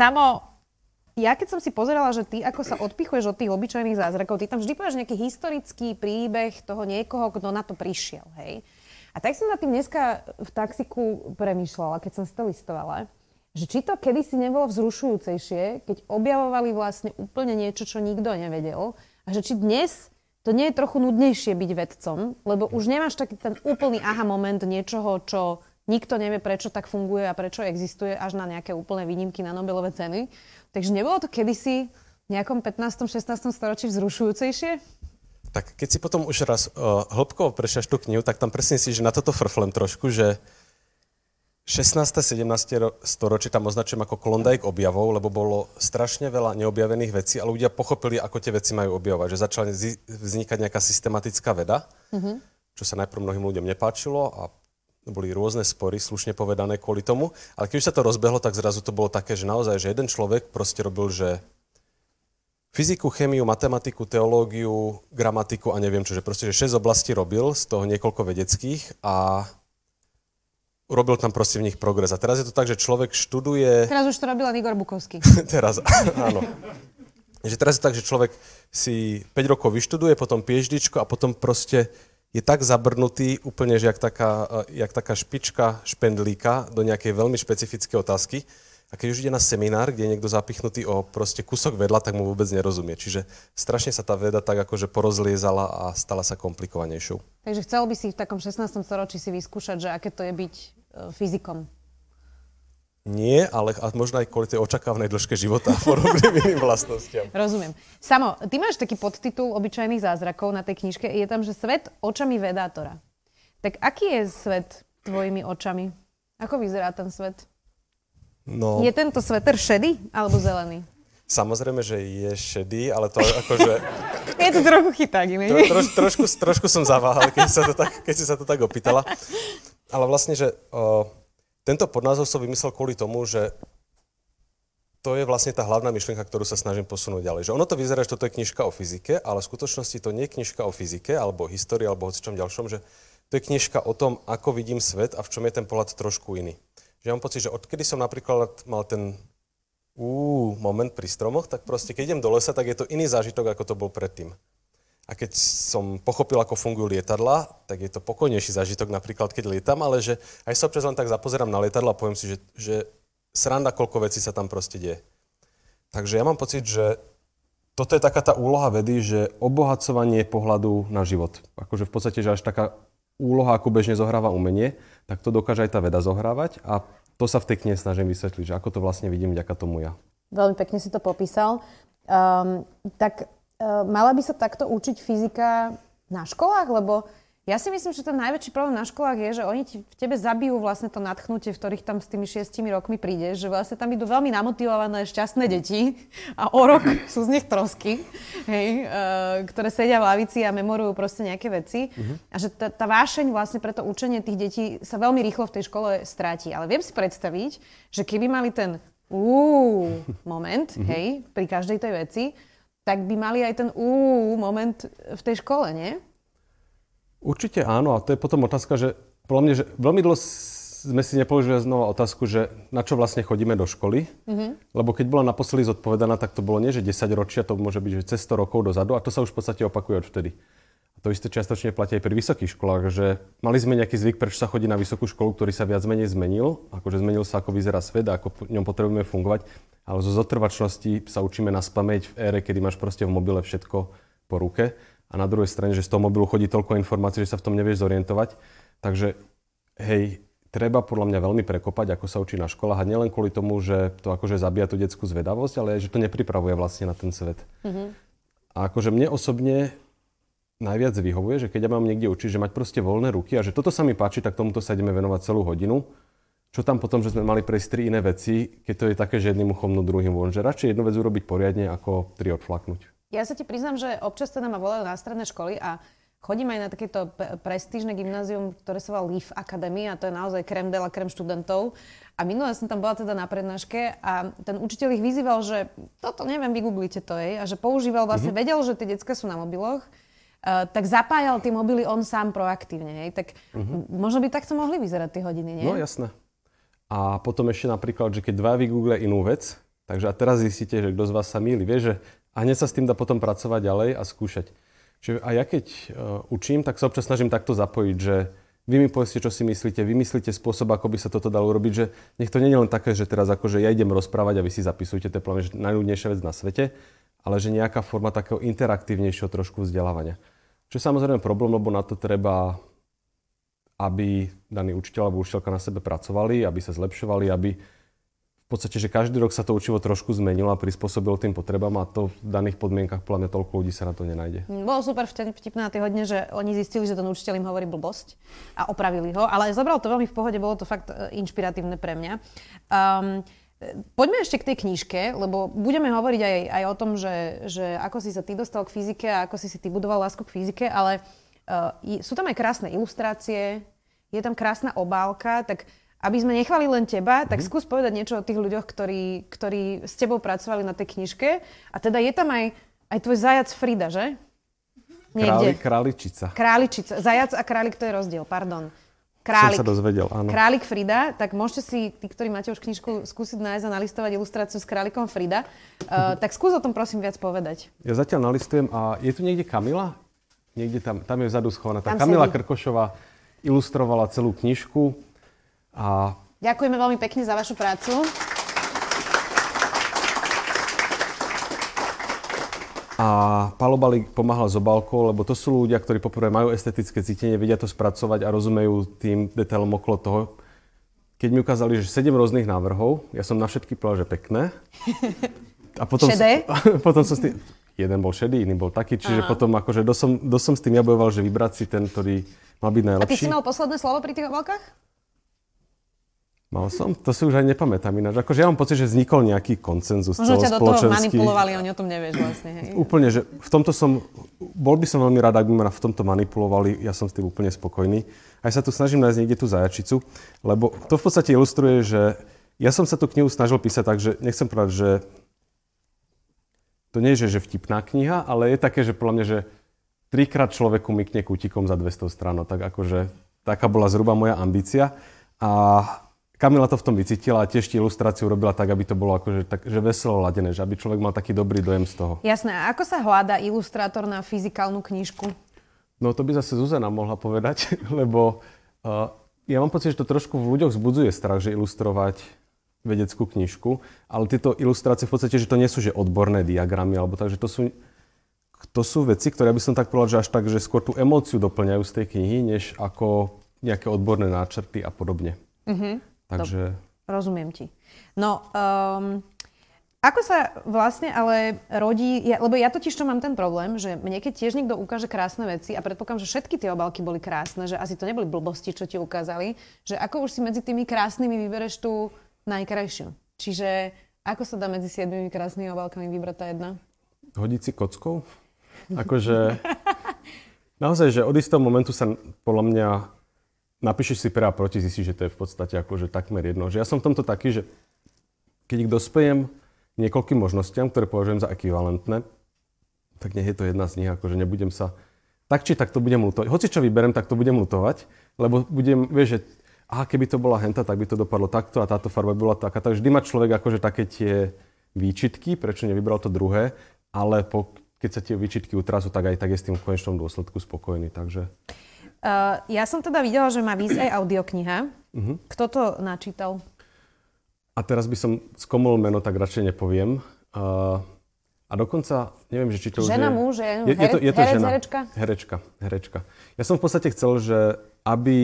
Samo, ja keď som si pozerala, že ty ako sa odpichuješ od tých obyčajných zázrakov, ty tam vždy povieš nejaký historický príbeh toho niekoho, kto na to prišiel, hej. A tak som na tým dneska v taxiku premýšľala, keď som si to listovala, že či to kedysi nebolo vzrušujúcejšie, keď objavovali vlastne úplne niečo, čo nikto nevedel, a že či dnes to nie je trochu nudnejšie byť vedcom, lebo už nemáš taký ten úplný aha moment niečoho, čo nikto nevie, prečo tak funguje a prečo existuje až na nejaké úplné výnimky na Nobelové ceny. Takže nebolo to kedysi v nejakom 15. 16. storočí vzrušujúcejšie? Tak keď si potom už raz uh, hĺbkovo prešaš tú knihu, tak tam presne si, že na toto frflem trošku, že 16. 17. storočie tam označujem ako Klondike objavov, lebo bolo strašne veľa neobjavených vecí a ľudia pochopili, ako tie veci majú objavovať. Že začala vznikať nejaká systematická veda, mm-hmm. čo sa najprv mnohým ľuďom nepáčilo a boli rôzne spory, slušne povedané kvôli tomu. Ale keď už sa to rozbehlo, tak zrazu to bolo také, že naozaj, že jeden človek proste robil, že fyziku, chemiu, matematiku, teológiu, gramatiku a neviem čo, že proste, že 6 oblastí robil, z toho niekoľko vedeckých a urobil tam proste v nich progres. A teraz je to tak, že človek študuje... Teraz už to robil Igor Bukovský. teraz, áno. Že teraz je tak, že človek si 5 rokov vyštuduje, potom PhD a potom proste je tak zabrnutý úplne, že jak taká, jak taká špička špendlíka do nejakej veľmi špecifické otázky, a keď už ide na seminár, kde je niekto zapichnutý o proste kúsok vedľa, tak mu vôbec nerozumie. Čiže strašne sa tá veda tak akože porozliezala a stala sa komplikovanejšou. Takže chcel by si v takom 16. storočí si vyskúšať, že aké to je byť e, fyzikom? Nie, ale možno aj kvôli tej očakávanej dĺžke života a podobným iným vlastnostiam. Rozumiem. Samo, ty máš taký podtitul obyčajných zázrakov na tej knižke. Je tam, že svet očami vedátora. Tak aký je svet tvojimi očami? Ako vyzerá ten svet? No. Je tento sveter šedý alebo zelený? Samozrejme, že je šedý, ale to akože... je to trochu chyták, Tro, troš, trošku, trošku som zaváhal, keď, sa to tak, keď si sa to tak opýtala. Ale vlastne, že o, tento podnázov som vymyslel kvôli tomu, že to je vlastne tá hlavná myšlienka, ktorú sa snažím posunúť ďalej. Že ono to vyzerá, že toto je knižka o fyzike, ale v skutočnosti to nie je knižka o fyzike alebo o histórii alebo o čom ďalšom, že to je knižka o tom, ako vidím svet a v čom je ten pohľad trošku iný že ja mám pocit, že odkedy som napríklad mal ten ú, moment pri stromoch, tak proste keď idem do lesa, tak je to iný zážitok, ako to bol predtým. A keď som pochopil, ako fungujú lietadla, tak je to pokojnejší zážitok, napríklad keď lietam, ale že aj sa občas len tak zapozerám na lietadla a poviem si, že, že sranda, koľko vecí sa tam proste deje. Takže ja mám pocit, že toto je taká tá úloha vedy, že obohacovanie pohľadu na život. Akože v podstate, že až taká úloha, ako bežne zohráva umenie, tak to dokáže aj tá veda zohrávať a to sa v tej knihe snažím vysvetliť, že ako to vlastne vidím vďaka tomu ja. Veľmi pekne si to popísal. Um, tak mala by sa takto učiť fyzika na školách, lebo ja si myslím, že ten najväčší problém na školách je, že oni ti, v tebe zabijú vlastne to nadchnutie, v ktorých tam s tými šiestimi rokmi prídeš, že vlastne tam idú veľmi namotivované, šťastné deti a o rok sú z nich trosky, hej, uh, ktoré sedia v lavici a memorujú proste nejaké veci. Uh-huh. A že tá, tá vášeň vlastne pre to učenie tých detí sa veľmi rýchlo v tej škole stráti. Ale viem si predstaviť, že keby mali ten úúú moment, uh-huh. hej, pri každej tej veci, tak by mali aj ten úúú moment v tej škole, nie? Určite áno a to je potom otázka, že podľa mňa, že veľmi dlho sme si nepoložili znova otázku, že na čo vlastne chodíme do školy. Mm-hmm. Lebo keď bola naposledy zodpovedaná, tak to bolo nie, že 10 ročia, to môže byť, že cez 100 rokov dozadu a to sa už v podstate opakuje odvtedy. To isté čiastočne platí aj pri vysokých školách, že mali sme nejaký zvyk, prečo sa chodí na vysokú školu, ktorý sa viac menej zmenil, akože zmenil sa, ako vyzerá svet a ako v ňom potrebujeme fungovať, ale zo zotrvačnosti sa učíme na spameť v ére, kedy máš proste v mobile všetko po ruke a na druhej strane, že z toho mobilu chodí toľko informácií, že sa v tom nevieš zorientovať. Takže hej, treba podľa mňa veľmi prekopať, ako sa učí na školách a nielen kvôli tomu, že to akože zabíja tú detskú zvedavosť, ale aj, že to nepripravuje vlastne na ten svet. Mm-hmm. A akože mne osobne najviac vyhovuje, že keď ja mám niekde učiť, že mať proste voľné ruky a že toto sa mi páči, tak tomuto sa ideme venovať celú hodinu. Čo tam potom, že sme mali prejsť tri iné veci, keď to je také, že jedným uchom no druhým von, že radšej jednu vec urobiť poriadne, ako tri odflaknúť. Ja sa ti priznám, že občas teda ma volajú na stredné školy a chodím aj na takéto prestížne gymnázium, ktoré sa volá Leaf Academy a to je naozaj krem de la krem študentov. A minule som tam bola teda na prednáške a ten učiteľ ich vyzýval, že toto neviem, vygooglite to jej a že používal vlastne, mm-hmm. vedel, že tie decka sú na mobiloch, Uh, tak zapájal tie mobily on sám proaktívne. Hej? Tak uh-huh. možno by takto mohli vyzerať tie hodiny, nie? No jasné. A potom ešte napríklad, že keď dva vygooglia inú vec, Takže a teraz zistíte, že kto z vás sa míli. Vie, že a hneď sa s tým dá potom pracovať ďalej a skúšať. Čiže a ja keď uh, učím, tak sa občas snažím takto zapojiť, že vy mi povedzte, čo si myslíte, vymyslíte spôsob, ako by sa toto dalo urobiť, že nech to nie je len také, že teraz akože ja idem rozprávať a vy si zapisujete, to je najľudnejšia vec na svete, ale že nejaká forma takého interaktívnejšieho trošku vzdelávania. Čo je samozrejme problém, lebo na to treba, aby daný učiteľ alebo učiteľka na sebe pracovali, aby sa zlepšovali, aby v podstate, že každý rok sa to učivo trošku zmenilo a prispôsobilo tým potrebám a to v daných podmienkach podľa mňa toľko ľudí sa na to nenájde. Mm, bolo super vtipné na tie hodne, že oni zistili, že ten učiteľ im hovorí blbosť a opravili ho, ale zobral to veľmi v pohode, bolo to fakt e, inšpiratívne pre mňa. Um, Poďme ešte k tej knižke, lebo budeme hovoriť aj, aj o tom, že, že ako si sa ty dostal k fyzike a ako si si ty budoval lásku k fyzike, ale uh, sú tam aj krásne ilustrácie, je tam krásna obálka, tak aby sme nechvali len teba, tak mm-hmm. skús povedať niečo o tých ľuďoch, ktorí, ktorí s tebou pracovali na tej knižke. A teda je tam aj, aj tvoj zajac Frida, že? Niekde. Králi, králičica. Králičica. Zajac a králik, to je rozdiel, pardon. Králik. Som sa dozvedel, áno. Králik Frida, tak môžete si, tí, ktorí máte už knižku, skúsiť nájsť a nalistovať ilustráciu s králikom Frida. Uh, tak skús o tom prosím viac povedať. Ja zatiaľ nalistujem a je tu niekde Kamila? Niekde tam, tam je vzadu schovaná. Tá Kamila sedí. Krkošová ilustrovala celú knižku. A... Ďakujeme veľmi pekne za vašu prácu. A Palo Balík pomáhal s obálkou, lebo to sú ľudia, ktorí poprvé majú estetické cítenie, vedia to spracovať a rozumejú tým detailom okolo toho. Keď mi ukázali, že 7 rôznych návrhov, ja som na všetky povedal, že pekné. A potom, Šedé? potom som s tým, jeden bol šedý, iný bol taký, čiže Aha. potom akože dosom, dosom s tým ja bojoval, že vybrať si ten, ktorý mal byť najlepší. A ty si mal posledné slovo pri tých obálkach? Mal som? To si už aj nepamätám ináč. Akože ja mám pocit, že vznikol nejaký koncenzus Možno ťa do toho manipulovali, oni o tom nevieš vlastne. Hej. Úplne, že v tomto som, bol by som veľmi rád, ak by ma v tomto manipulovali, ja som s tým úplne spokojný. Aj sa tu snažím nájsť niekde tú zajačicu, lebo to v podstate ilustruje, že ja som sa tú knihu snažil písať tak, že nechcem povedať, že to nie je, že vtipná kniha, ale je také, že podľa mňa, že trikrát človeku mykne kútikom za 200 strán, no tak akože taká bola zhruba moja ambícia. A Kamila to v tom vycítila a tiež ilustráciu robila tak, aby to bolo akože tak, že veselo ladené, že aby človek mal taký dobrý dojem z toho. Jasné. A ako sa hľadá ilustrátor na fyzikálnu knižku? No to by zase Zuzana mohla povedať, lebo uh, ja mám pocit, že to trošku v ľuďoch zbudzuje strach, že ilustrovať vedeckú knižku, ale tieto ilustrácie v podstate, že to nie sú že odborné diagramy, alebo tak, že to sú, to sú veci, ktoré by som tak povedal, že až tak, že skôr tú emóciu doplňajú z tej knihy, než ako nejaké odborné náčrty a podobne. Mm-hmm. Takže... Dobre, rozumiem ti. No, um, ako sa vlastne ale rodí, ja, lebo ja totiž to mám ten problém, že mne keď tiež niekto ukáže krásne veci a predpokladám, že všetky tie obalky boli krásne, že asi to neboli blbosti, čo ti ukázali, že ako už si medzi tými krásnymi vybereš tú najkrajšiu. Čiže ako sa dá medzi siedmimi krásnymi obalkami vybrať tá jedna? Hodiť si kockou? Akože... naozaj, že od istého momentu sa podľa mňa napíšeš si pre a proti, zistíš, že to je v podstate akože takmer jedno. Že ja som v tomto taký, že keď ich dospejem niekoľkým možnostiam, ktoré považujem za ekvivalentné, tak nech je to jedna z nich, akože nebudem sa... Tak či tak to budem lutovať. Hoci čo vyberem, tak to budem lutovať, lebo budem, vieš, že aha, keby to bola henta, tak by to dopadlo takto a táto farba bola taká. Tak vždy má človek akože také tie výčitky, prečo nevybral to druhé, ale po, keď sa tie výčitky utrasú, tak aj tak je s tým v konečnom dôsledku spokojný. Takže... Uh, ja som teda videla, že má výsť aj audiokniha. Uh-huh. Kto to načítal? A teraz by som skomol meno, tak radšej nepoviem. Uh, a dokonca, neviem, že či to žena, už je... muž, je, je, je to, je to herec, žena. herečka? Herečka, herečka. Ja som v podstate chcel, že aby...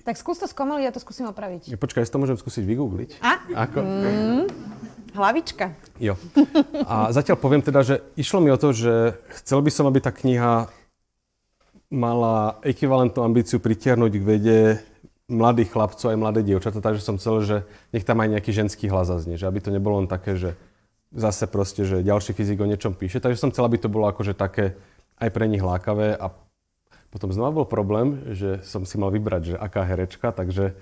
Tak skús to skomoliť, ja to skúsim opraviť. Počkaj, ja to môžem skúsiť vygoogliť. A? Ako? Mm, hlavička. Jo. A zatiaľ poviem teda, že išlo mi o to, že chcel by som, aby tá kniha mala ekvivalentnú ambíciu pritiahnuť k vede mladých chlapcov aj mladé dievčatá, takže som chcel, že nech tam aj nejaký ženský hlas zaznie, že aby to nebolo len také, že zase proste, že ďalší fyzik o niečom píše, takže som chcel, aby to bolo akože také aj pre nich lákavé a potom znova bol problém, že som si mal vybrať, že aká herečka, takže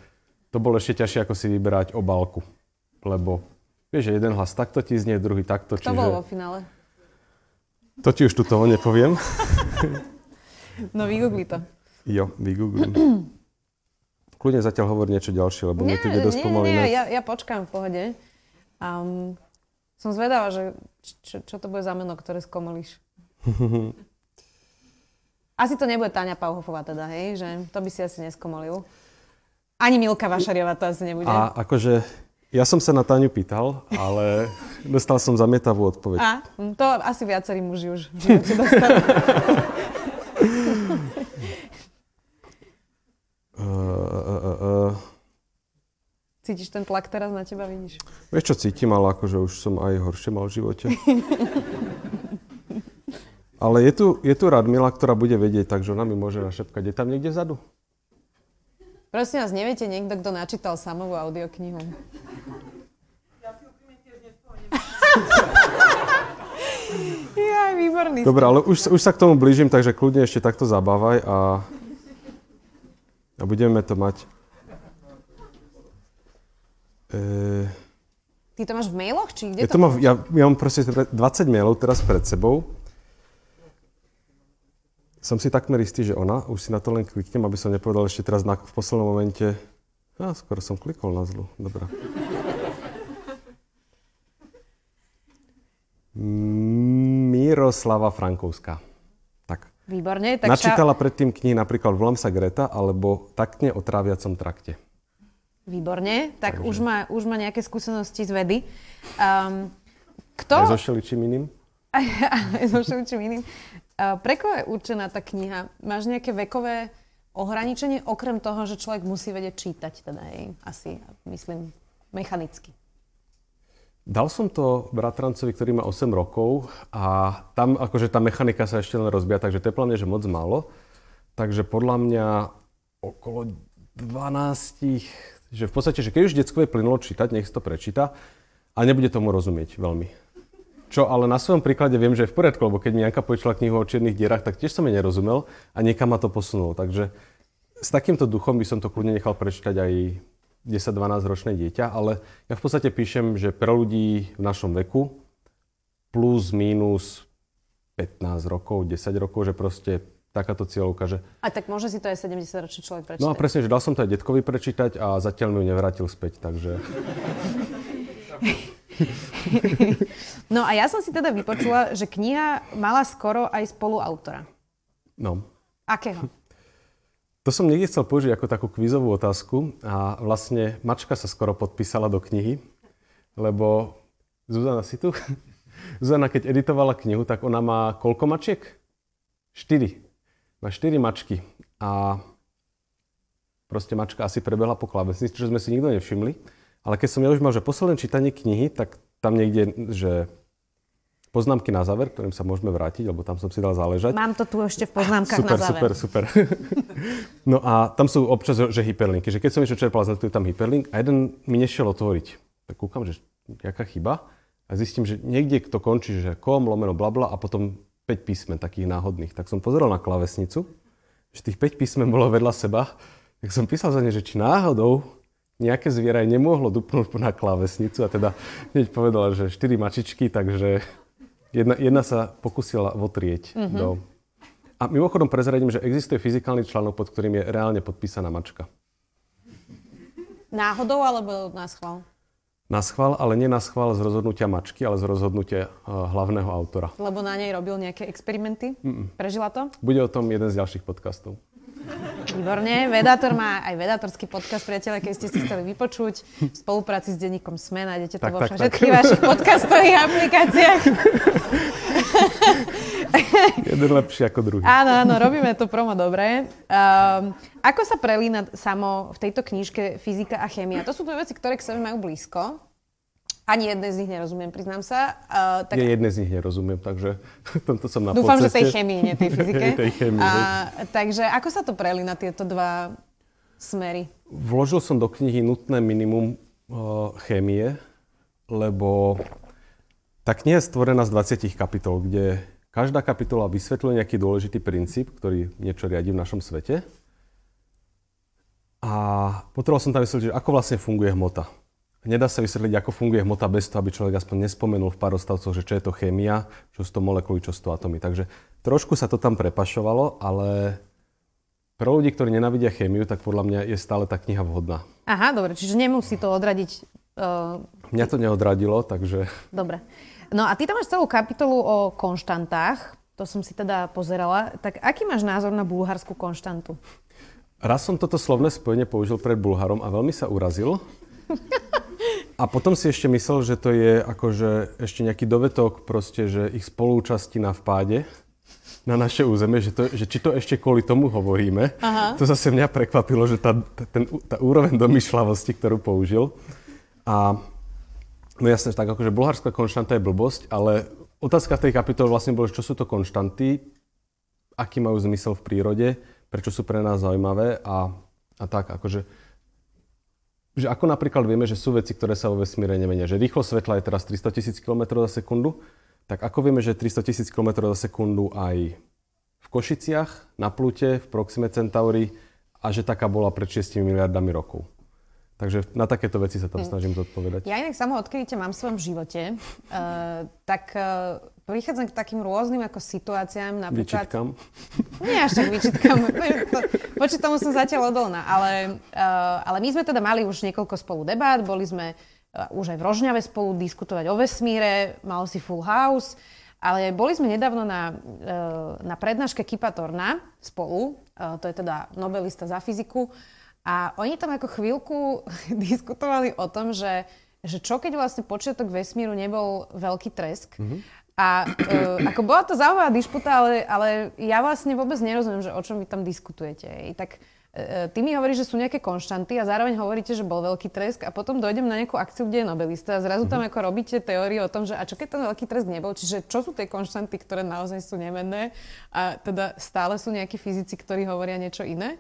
to bolo ešte ťažšie ako si vyberať obálku, lebo vieš, že jeden hlas takto ti znie, druhý takto. Kto čiže... bol vo finále? To ti už tu toho nepoviem. No vygoogli to. Jo, vygooglím. Kľudne zatiaľ hovor niečo ďalšie, lebo nie, mne to ide dosť pomaly. Nie, ja, ja počkám v pohode. Um, Som zvedavá, že čo, čo to bude za meno, ktoré skomolíš. Asi to nebude Táňa Pauhofová teda, hej? Že to by si asi neskomolil. Ani Milka Vašariová to asi nebude. A akože ja som sa na Táňu pýtal, ale dostal som zamietavú odpoveď. A, hm, to asi viacerí muži už v živote dostali. Uh, uh, uh. Cítiš ten tlak teraz na teba, vidíš? Vieš čo cítim, ale akože už som aj horšie mal v živote. ale je tu, je tu Radmila, ktorá bude vedieť, takže ona mi môže našepkať. Je tam niekde vzadu? Prosím vás, neviete niekto, kto načítal samovú audioknihu? Ja si tiež Jaj, výborný. Dobre, ale už, už sa k tomu blížim, takže kľudne ešte takto zabávaj a a budeme to mať... E... Ty to máš v mailoch? Či kde ja to, to mám, ja, ja mám proste 20 mailov teraz pred sebou. Som si takmer istý, že ona, už si na to len kliknem, aby som nepovedal ešte teraz na, v poslednom momente. No, skoro som klikol na zlu. Dobre. Miroslava Frankovská. Výborne. Tak Načítala ša... predtým knihy napríklad Volám sa Greta alebo Taktne o tráviacom trakte. Výborne. Tak Takže... už, má, už má nejaké skúsenosti z vedy. Um, kto... Aj so všeličím iným? Aj so všeličím iným. Uh, pre koho je určená tá kniha? Máš nejaké vekové ohraničenie, okrem toho, že človek musí vedieť čítať, teda jej, asi, myslím, mechanicky. Dal som to bratrancovi, ktorý má 8 rokov a tam akože tá mechanika sa ešte len rozbíja, takže to je že moc málo. Takže podľa mňa okolo 12, že v podstate, že keď už detsko je plynulo čítať, nech si to prečíta a nebude tomu rozumieť veľmi. Čo ale na svojom príklade viem, že je v poriadku, lebo keď mi Janka počula knihu o čiernych dierach, tak tiež som jej nerozumel a niekam ma to posunulo. Takže s takýmto duchom by som to kľudne nechal prečítať aj 10-12 ročné dieťa, ale ja v podstate píšem, že pre ľudí v našom veku plus minus 15 rokov, 10 rokov, že proste takáto cieľovka, že... A tak môže si to aj 70-ročný človek prečítať. No a presne, že dal som to aj detkovi prečítať a zatiaľ mi ju nevrátil späť, takže... no a ja som si teda vypočula, že kniha mala skoro aj spoluautora. No. Akého? To som niekde chcel použiť ako takú kvízovú otázku a vlastne mačka sa skoro podpísala do knihy, lebo Zuzana si tu? Zuzana, keď editovala knihu, tak ona má koľko mačiek? Štyri. Má štyri mačky a proste mačka asi prebehla po klávesnici, čo sme si nikto nevšimli. Ale keď som ja už mal, že posledné čítanie knihy, tak tam niekde, že poznámky na záver, ktorým sa môžeme vrátiť, lebo tam som si dal záležať. Mám to tu ešte v poznámkach super, na záver. Super, super, No a tam sú občas, že hyperlinky. Že keď som niečo čerpal, je tam hyperlink a jeden mi nešiel otvoriť. Tak kúkam, že jaká chyba. A zistím, že niekde to končí, že kom, lomeno, blabla a potom 5 písmen takých náhodných. Tak som pozeral na klavesnicu, že tých 5 písmen bolo vedľa seba. Tak som písal za ne, že či náhodou nejaké zviera nemohlo dupnúť na klávesnicu a teda hneď povedala, že 4 mačičky, takže Jedna, jedna sa pokusila votrieť mm-hmm. do... A mimochodom prezradím, že existuje fyzikálny článok, pod ktorým je reálne podpísaná mačka. Náhodou alebo na schvál? Na schvál, ale nie na schvál z rozhodnutia mačky, ale z rozhodnutia uh, hlavného autora. Lebo na nej robil nejaké experimenty? Mm-mm. Prežila to? Bude o tom jeden z ďalších podcastov. Výborne. Vedátor má aj vedátorský podcast, priateľe, keď ste si chceli vypočuť. V spolupráci s denníkom SME nájdete to tak, vo tak, všetkých tak. vašich podcastových aplikáciách. Jeden lepší ako druhý. Áno, áno, robíme to promo dobre. Um, ako sa prelína samo v tejto knižke fyzika a chémia? To sú dve veci, ktoré k sebe majú blízko. Ani jednej z nich nerozumiem, priznám sa. Uh, tak... Ja jednej z nich nerozumiem, takže tomto som na Dúfam, že tej chemii, nie tej fyzike. tej chemii, uh, takže ako sa to preli na tieto dva smery? Vložil som do knihy nutné minimum uh, chémie, lebo tá kniha je stvorená z 20 kapitol, kde každá kapitola vysvetľuje nejaký dôležitý princíp, ktorý niečo riadi v našom svete. A potreboval som tam vysvetliť, že ako vlastne funguje hmota. Nedá sa vysvetliť, ako funguje hmota bez toho, aby človek aspoň nespomenul v parostavcoch, že čo je to chémia, čo sú to molekuly, čo sú to atomy. Takže trošku sa to tam prepašovalo, ale pre ľudí, ktorí nenávidia chémiu, tak podľa mňa je stále tá kniha vhodná. Aha, dobre, čiže nemusí to odradiť Uh, Mňa to neodradilo, takže... Dobre. No a ty tam máš celú kapitolu o konštantách, to som si teda pozerala. Tak aký máš názor na bulharskú konštantu? Raz som toto slovné spojenie použil pred Bulharom a veľmi sa urazil. A potom si ešte myslel, že to je akože ešte nejaký dovetok proste, že ich spolúčasti na vpáde na naše územie, že, to, že či to ešte kvôli tomu hovoríme. Aha. To zase mňa prekvapilo, že tá, ten, tá úroveň domýšľavosti, ktorú použil. A no jasne, tak akože bulharská konštanta je blbosť, ale otázka v tej kapitole vlastne bola, čo sú to konštanty, aký majú zmysel v prírode, prečo sú pre nás zaujímavé a, a tak, akože že ako napríklad vieme, že sú veci, ktoré sa vo vesmíre nemenia. Že rýchlo svetla je teraz 300 tisíc km za sekundu, tak ako vieme, že 300 tisíc km za sekundu aj v Košiciach, na Plute, v Proxime Centauri a že taká bola pred 6 miliardami rokov. Takže na takéto veci sa tam hm. snažím zodpovedať. Ja inak samo odkedy ťa mám v svojom živote, uh, tak uh, prichádzam k takým rôznym ako situáciám. Napríklad... Vyčitkám? Nie až tak vyčitkám. Voči tomu som zatiaľ odolná. Ale, uh, ale my sme teda mali už niekoľko spolu debát, boli sme uh, už aj v Rožňave spolu diskutovať o vesmíre, mal si full house, ale boli sme nedávno na, uh, na prednáške Kipa Torna spolu, uh, to je teda nobelista za fyziku, a oni tam ako chvíľku diskutovali o tom, že, že čo keď vlastne počiatok vesmíru nebol veľký tresk. Mm-hmm. A uh, ako bola to zaujímavá disputa, ale, ale ja vlastne vôbec nerozumiem, že o čom vy tam diskutujete. I tak uh, ty mi hovoríš, že sú nejaké konštanty a zároveň hovoríte, že bol veľký tresk a potom dojdem na nejakú akciu, kde je nobelista a zrazu tam mm-hmm. ako robíte teórie o tom, že a čo keď ten veľký tresk nebol, čiže čo sú tie konštanty, ktoré naozaj sú nemenné a teda stále sú nejakí fyzici, ktorí hovoria niečo iné?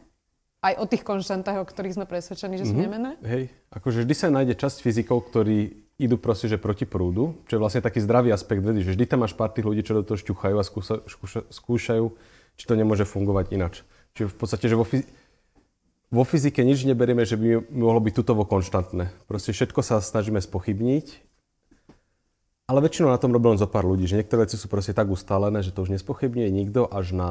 Aj o tých konštantách, o ktorých sme presvedčení, že sú mm-hmm. nemené? Hej, akože vždy sa nájde časť fyzikov, ktorí idú proste, že proti prúdu, čo je vlastne taký zdravý aspekt vedy, že vždy tam máš pár tých ľudí, čo do toho šťuchajú a skúša, skúša, skúšajú, či to nemôže fungovať inač. Čiže v podstate, že vo, vo fyzike nič neberieme, že by mohlo byť tutovo konštantné. Proste všetko sa snažíme spochybniť, ale väčšinou na tom robí len zo pár ľudí, že niektoré veci sú proste tak ustálené, že to už nespochybňuje nikto až na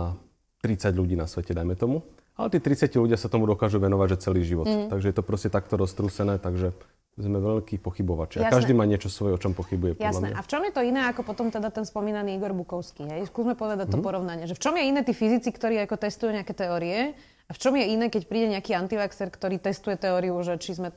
30 ľudí na svete, dajme tomu. Ale tí 30 ľudia sa tomu dokážu venovať že celý život. Mm. Takže je to proste takto roztrúsené, takže sme veľký pochybovači. A každý má niečo svoje, o čom pochybuje. Jasné. Mňa. A v čom je to iné ako potom teda ten spomínaný Igor Bukovský? Hej? Skúsme povedať mm. to mhm. porovnanie. Že v čom je iné tí fyzici, ktorí ako testujú nejaké teórie a v čom je iné, keď príde nejaký antivaxer, ktorý testuje teóriu, že či sme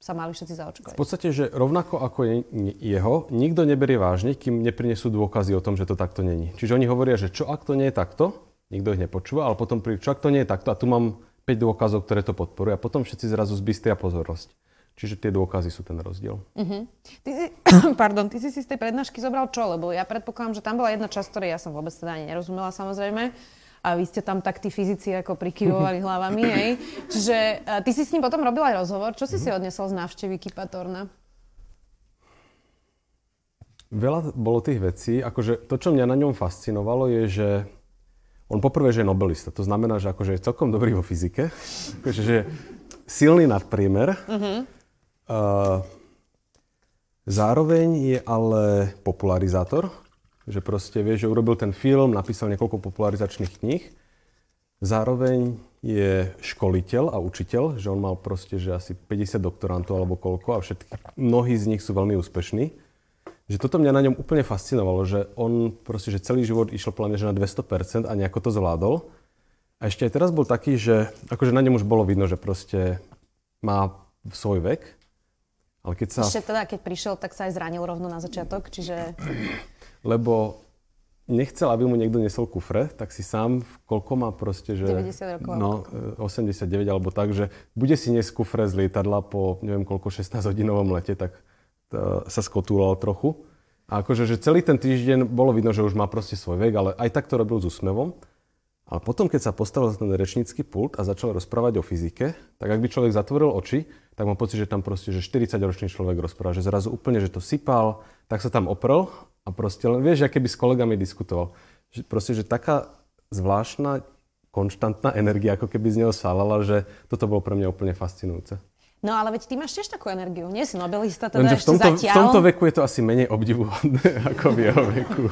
sa mali všetci zaočkovať. V podstate, že rovnako ako je jeho, nikto neberie vážne, kým neprinesú dôkazy o tom, že to takto není. Čiže oni hovoria, že čo ak to nie je takto, nikto ich nepočúva, ale potom príde, čo ak to nie je takto a tu mám 5 dôkazov, ktoré to podporujú a potom všetci zrazu zbystria pozornosť. Čiže tie dôkazy sú ten rozdiel. Uh-huh. Ty si, pardon, ty si si z tej prednášky zobral čo? Lebo ja predpokladám, že tam bola jedna časť, ktorej ja som vôbec teda ani nerozumela samozrejme. A vy ste tam tak tí fyzici ako prikyvovali hlavami, hej. Čiže ty si s ním potom robil aj rozhovor. Čo si uh-huh. si odnesol z návštevy Kipatorna? Veľa bolo tých vecí. Akože to, čo mňa na ňom fascinovalo, je, že on poprvé, že je nobelista, to znamená, že akože je celkom dobrý vo fyzike, akože, že je silný nadpriemer. Uh-huh. Uh, zároveň je ale popularizátor, že proste vie, že urobil ten film, napísal niekoľko popularizačných kníh. Zároveň je školiteľ a učiteľ, že on mal proste, že asi 50 doktorantov alebo koľko a všetky, mnohí z nich sú veľmi úspešní že toto mňa na ňom úplne fascinovalo, že on proste, že celý život išiel plne, že na 200% a nejako to zvládol. A ešte aj teraz bol taký, že akože na ňom už bolo vidno, že proste má svoj vek. Ale keď sa... Ešte teda, keď prišiel, tak sa aj zranil rovno na začiatok, čiže... Lebo nechcel, aby mu niekto nesol kufre, tak si sám, koľko má proste, že... 90 rokov. No, 89 alebo tak, že bude si niesť kufre z lietadla po neviem koľko 16 hodinovom lete, tak sa skotúlal trochu. A akože, že celý ten týždeň bolo vidno, že už má proste svoj vek, ale aj tak to robil s úsmevom. Ale potom, keď sa postavil za ten rečnícky pult a začal rozprávať o fyzike, tak ak by človek zatvoril oči, tak mám pocit, že tam proste, že 40-ročný človek rozpráva, že zrazu úplne, že to sypal, tak sa tam oprel a proste len, vieš, aké by s kolegami diskutoval. Že proste, že taká zvláštna, konštantná energia, ako keby z neho sálala, že toto bolo pre mňa úplne fascinujúce. No ale veď ty máš tiež takú energiu. Nie si nobelista teda Lenže v tomto, zatiaľ. v tomto veku je to asi menej obdivuhodné ako v jeho veku.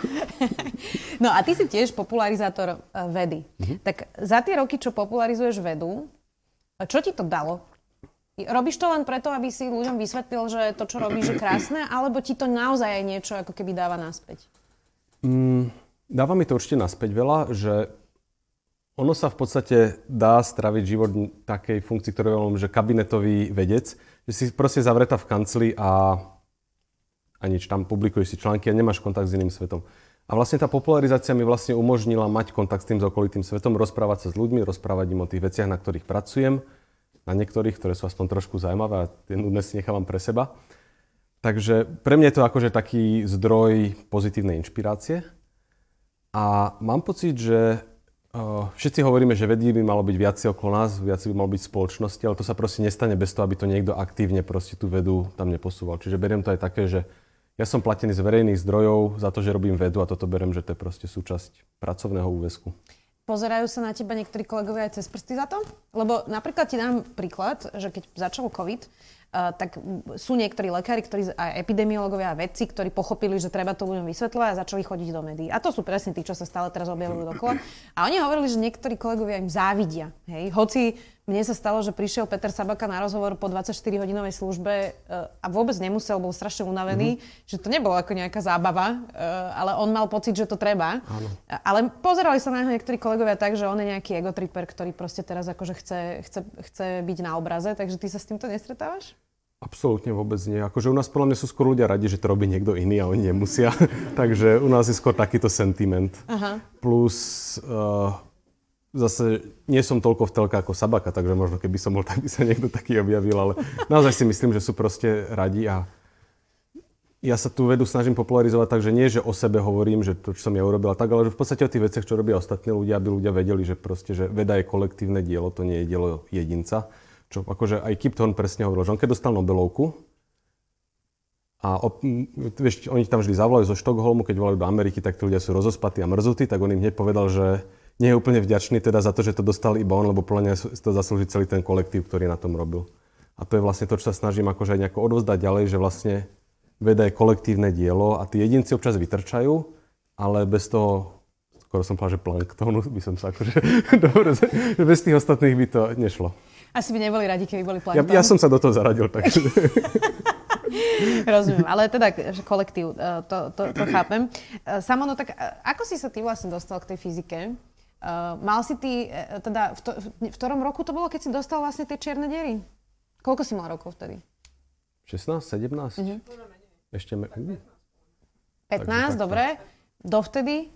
no a ty si tiež popularizátor uh, vedy. Mm-hmm. Tak za tie roky, čo popularizuješ vedu, čo ti to dalo? Robíš to len preto, aby si ľuďom vysvetlil, že to, čo robíš, je krásne, alebo ti to naozaj aj niečo ako keby dáva naspäť? Mm, dáva mi to určite naspäť veľa, že ono sa v podstate dá straviť život takej funkcii, ktorú je že kabinetový vedec, že si proste zavretá v kancli a, a nič, tam publikuješ si články a nemáš kontakt s iným svetom. A vlastne tá popularizácia mi vlastne umožnila mať kontakt s tým okolitým svetom, rozprávať sa s ľuďmi, rozprávať im o tých veciach, na ktorých pracujem, na niektorých, ktoré sú aspoň trošku zaujímavé a tie nudné si nechávam pre seba. Takže pre mňa je to akože taký zdroj pozitívnej inšpirácie. A mám pocit, že všetci hovoríme, že vedí by malo byť viac okolo nás, viac by malo byť spoločnosti, ale to sa proste nestane bez toho, aby to niekto aktívne proste tú vedu tam neposúval. Čiže beriem to aj také, že ja som platený z verejných zdrojov za to, že robím vedu a toto berem, že to je proste súčasť pracovného úväzku. Pozerajú sa na teba niektorí kolegovia aj cez prsty za to? Lebo napríklad ti dám príklad, že keď začal COVID, tak sú niektorí lekári, ktorí, aj epidemiológovia a vedci, ktorí pochopili, že treba to ľuďom vysvetľovať a začali chodiť do médií. A to sú presne tí, čo sa stále teraz objavujú dokola. A oni hovorili, že niektorí kolegovia im závidia. Hej? Hoci mne sa stalo, že prišiel Peter Sabaka na rozhovor po 24-hodinovej službe uh, a vôbec nemusel, bol strašne unavený, mm-hmm. že to nebolo ako nejaká zábava, uh, ale on mal pocit, že to treba. Áno. Ale pozerali sa na neho niektorí kolegovia tak, že on je nejaký egotriper, ktorý proste teraz akože chce, chce, chce byť na obraze, takže ty sa s týmto nestretávaš? Absolútne vôbec nie. Akože u nás podľa mňa sú skôr ľudia radi, že to robí niekto iný a oni nemusia. Takže u nás je skôr takýto sentiment. Aha. Plus uh, zase nie som toľko v telke ako Sabaka, takže možno keby som bol, tak by sa niekto taký objavil, ale naozaj si myslím, že sú proste radi a ja sa tu vedu snažím popularizovať tak, že nie, že o sebe hovorím, že to, čo som ja urobil tak, ale že v podstate o tých veciach, čo robia ostatní ľudia, aby ľudia vedeli, že proste, že veda je kolektívne dielo, to nie je dielo jedinca. Čo akože aj Kip Thorne presne hovoril, že on keď dostal Nobelovku, a op, vieš, oni tam vždy zavolajú zo Štokholmu, keď volajú do Ameriky, tak tí ľudia sú rozospatí a mrzutí, tak on im hneď povedal, že nie je úplne vďačný teda za to, že to dostal iba on, lebo podľa mňa to zaslúži celý ten kolektív, ktorý na tom robil. A to je vlastne to, čo sa snažím akože aj nejako odovzdať ďalej, že vlastne veda je kolektívne dielo a tí jedinci občas vytrčajú, ale bez toho, skoro som povedal, že planktónu by som sa akože, dobre, bez tých ostatných by to nešlo. Asi by neboli radi, keby boli planktón. Ja, ja som sa do toho zaradil, takže... Rozumiem, ale teda, že kolektív, e, to, to, to chápem. E, Samo, no tak e, ako si sa ty vlastne dostal k tej fyzike? Uh, mal si ty, uh, teda v, to, v ktorom roku to bolo, keď si dostal vlastne tie čierne diery? Koľko si mal rokov vtedy? 16, 17? Uh-huh. Ešte... Me... Uh. 15, dobre. Dovtedy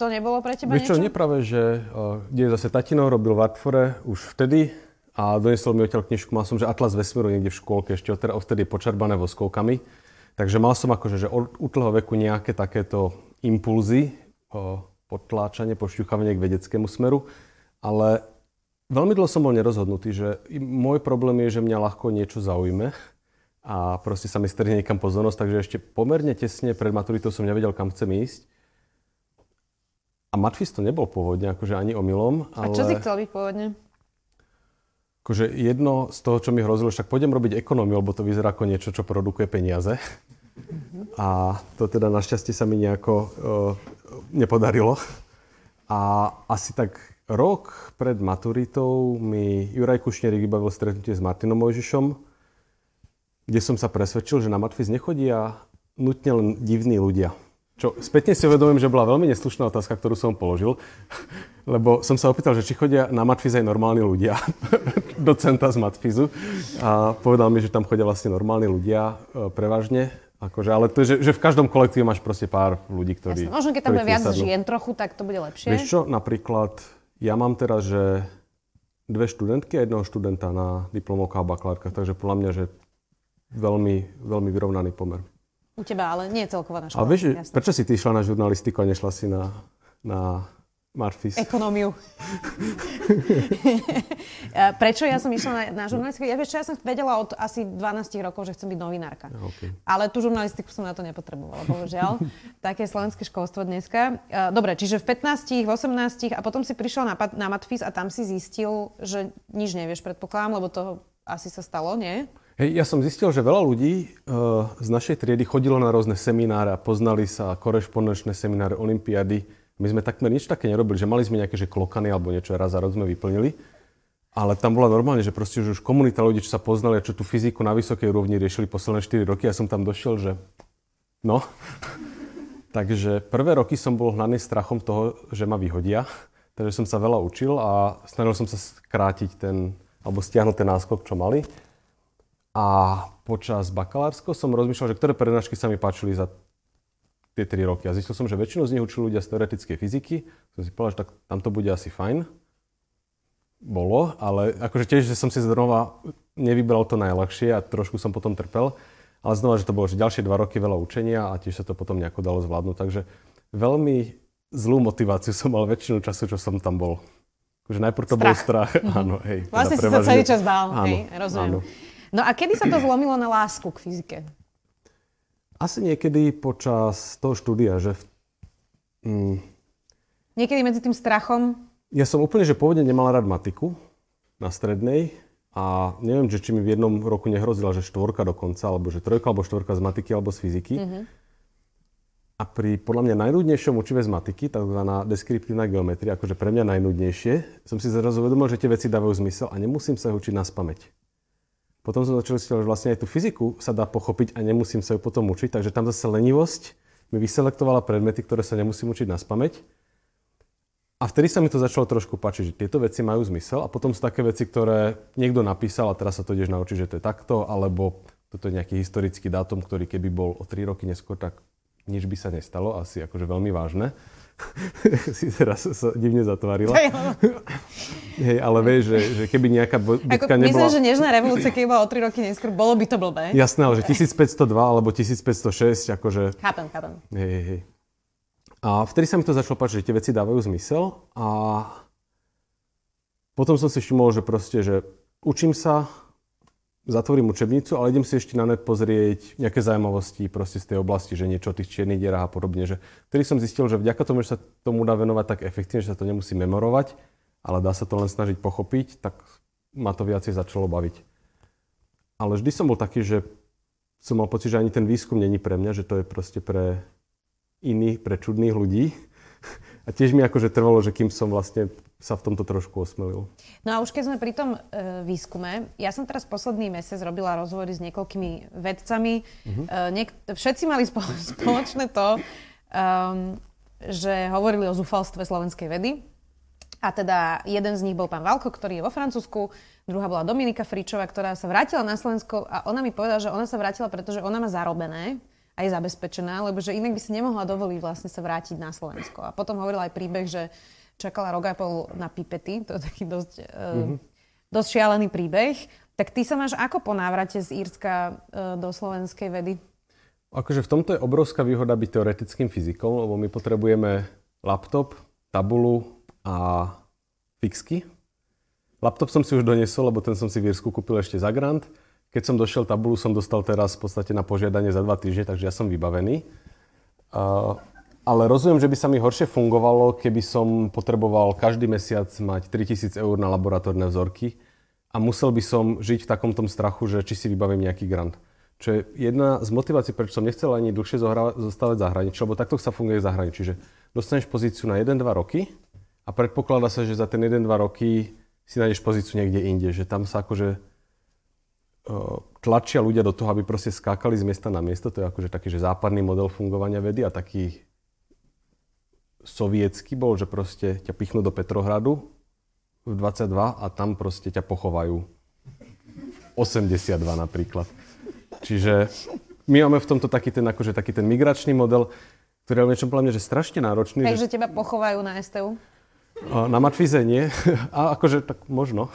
to nebolo pre teba Vieš čo, nepravé, že uh, kde zase tatino robil v Artfore už vtedy a donesol mi odtiaľ knižku, mal som, že Atlas vesmíru niekde v škôlke, ešte odtedy, odtedy počarbané voskovkami. Takže mal som akože, že od útleho veku nejaké takéto impulzy, uh, potláčanie, pošťuchávanie k vedeckému smeru, ale veľmi dlho som bol nerozhodnutý, že môj problém je, že mňa ľahko niečo zaujme a proste sa mi strhne niekam pozornosť, takže ešte pomerne tesne pred maturitou som nevedel, kam chcem ísť. A matfis to nebol pôvodne, akože ani omylom. Ale... A čo si chcel byť pôvodne? Akože jedno z toho, čo mi hrozilo, však pôjdem robiť ekonómiu, lebo to vyzerá ako niečo, čo produkuje peniaze. A to teda našťastie sa mi nejako uh, nepodarilo. A asi tak rok pred maturitou mi Juraj Kušnierik vybavil stretnutie s Martinom Mojžišom, kde som sa presvedčil, že na Matfiz nechodia nutne len divní ľudia. Čo spätne si uvedomím, že bola veľmi neslušná otázka, ktorú som položil, lebo som sa opýtal, že či chodia na Matfiz aj normálni ľudia, docenta z Matfizu. A povedal mi, že tam chodia vlastne normálni ľudia e, prevažne Akože, ale to je, že, že v každom kolektíve máš proste pár ľudí, ktorí... Jasne, možno keď tam bude viac sadnú. žien trochu, tak to bude lepšie. Vieš čo, napríklad, ja mám teraz, že dve študentky a jedného študenta na diplomovka a bakalárka, takže podľa mňa, že veľmi, veľmi vyrovnaný pomer. U teba, ale nie je celková naša. Ale vieš, jasne. prečo si ty išla na žurnalistiku a nešla si na, na Marfis. Ekonómiu. Prečo ja som išla na, na žurnalistiku? Ja, vieš, ja som vedela od asi 12 rokov, že chcem byť novinárka. Okay. Ale tú žurnalistiku som na to nepotrebovala, bohužiaľ. Také slovenské školstvo dneska. Dobre, čiže v 15, v 18 a potom si prišiel na, na Matfis a tam si zistil, že nič nevieš, predpokladám, lebo to asi sa stalo, nie? Hej, ja som zistil, že veľa ľudí uh, z našej triedy chodilo na rôzne semináre a poznali sa, korešpondenčné semináre, olimpiady my sme takmer nič také nerobili, že mali sme nejaké že klokany alebo niečo raz za rok sme vyplnili. Ale tam bola normálne, že proste že už komunita ľudí, čo sa poznali a čo tú fyziku na vysokej úrovni riešili posledné 4 roky. Ja som tam došiel, že no. Takže prvé roky som bol hnaný strachom toho, že ma vyhodia. Takže som sa veľa učil a snažil som sa skrátiť ten, alebo stiahnuť ten náskok, čo mali. A počas bakalárskeho som rozmýšľal, že ktoré prednášky sa mi páčili za tie 3 roky. A zistil som, že väčšinu z nich učili ľudia z teoretickej fyziky. Som si povedal, že tak tam to bude asi fajn bolo, ale akože tiež, že som si znova nevybral to najľahšie a trošku som potom trpel. Ale znova, že to bolo že ďalšie dva roky veľa učenia a tiež sa to potom nejako dalo zvládnuť. Takže veľmi zlú motiváciu som mal väčšinu času, čo som tam bol. Akože najprv to strach. bol strach. Mm-hmm. Áno, hej. Teda vlastne teda si sa celý čas bál. Áno, hej, rozumiem. Áno. No a kedy sa to zlomilo na lásku k fyzike? Asi niekedy počas toho štúdia, že... Mm, niekedy medzi tým strachom ja som úplne, že pôvodne nemal rád matiku na strednej a neviem, že či mi v jednom roku nehrozila, že štvorka dokonca, alebo že trojka, alebo štvorka z matiky, alebo z fyziky. Mm-hmm. A pri podľa mňa najnudnejšom učive z matiky, takzvaná deskriptívna geometria, akože pre mňa najnudnejšie, som si zrazu uvedomil, že tie veci dávajú zmysel a nemusím sa učiť na spameť. Potom som začal si že vlastne aj tú fyziku sa dá pochopiť a nemusím sa ju potom učiť, takže tam zase lenivosť mi vyselektovala predmety, ktoré sa nemusím učiť na spameť a vtedy sa mi to začalo trošku páčiť, že tieto veci majú zmysel a potom sú také veci, ktoré niekto napísal a teraz sa to ideš naučiť, že to je takto, alebo toto je nejaký historický dátum, ktorý keby bol o 3 roky neskôr, tak nič by sa nestalo, asi akože veľmi vážne. si teraz sa divne zatvarila. Hej, ale vieš, že, že keby nejaká bitka nebola... Myslím, že Nežná revolúcia, keby bola o 3 roky neskôr, bolo by to blbé. Jasné, ale že 1502 alebo 1506, akože... Chápem, chápem. Hej, hej, hej. A vtedy sa mi to začalo páčiť, že tie veci dávajú zmysel a potom som si všimol, že proste, že učím sa, zatvorím učebnicu, ale idem si ešte na net pozrieť nejaké zaujímavosti proste z tej oblasti, že niečo o tých čiernych dierách a podobne. Že vtedy som zistil, že vďaka tomu, že sa tomu dá venovať tak efektívne, že sa to nemusí memorovať, ale dá sa to len snažiť pochopiť, tak ma to viacej začalo baviť. Ale vždy som bol taký, že som mal pocit, že ani ten výskum není pre mňa, že to je proste pre iných, pre čudných ľudí. A tiež mi akože trvalo, že kým som vlastne sa v tomto trošku osmelil. No a už keď sme pri tom e, výskume, ja som teraz posledný mesiac robila rozhovory s niekoľkými vedcami. Uh-huh. E, niek- všetci mali spo- spoločné to, um, že hovorili o zúfalstve slovenskej vedy. A teda jeden z nich bol pán Valko, ktorý je vo Francúzsku, druhá bola Dominika Fričová, ktorá sa vrátila na Slovensko a ona mi povedala, že ona sa vrátila, pretože ona má zarobené aj zabezpečená, lebo že inak by si nemohla dovoliť vlastne sa vrátiť na Slovensko. A potom hovorila aj príbeh, že čakala rok a pol na pipety, to je taký dosť, mm-hmm. dosť šialený príbeh. Tak ty sa máš ako po návrate z Írska uh, do slovenskej vedy? Akože v tomto je obrovská výhoda byť teoretickým fyzikom, lebo my potrebujeme laptop, tabulu a fixky. Laptop som si už doniesol, lebo ten som si v Írsku kúpil ešte za grant. Keď som došiel tabulu, som dostal teraz v podstate na požiadanie za dva týždne, takže ja som vybavený. Uh, ale rozumiem, že by sa mi horšie fungovalo, keby som potreboval každý mesiac mať 3000 eur na laboratórne vzorky a musel by som žiť v takom tom strachu, že či si vybavím nejaký grant. Čo je jedna z motivácií, prečo som nechcel ani dlhšie zostávať v zahraničí, lebo takto sa funguje v zahraničí, že dostaneš pozíciu na 1-2 roky a predpokladá sa, že za ten 1-2 roky si nájdeš pozíciu niekde inde, že tam sa akože tlačia ľudia do toho, aby proste skákali z miesta na miesto. To je akože taký, že západný model fungovania vedy a taký sovietský bol, že proste ťa pichnú do Petrohradu v 22 a tam proste ťa pochovajú 82 napríklad. Čiže my máme v tomto taký ten, akože, taký ten migračný model, ktorý je niečo podľa mňa, že strašne náročný. Takže že... teba pochovajú na STU? Na Matfize nie. A akože tak možno.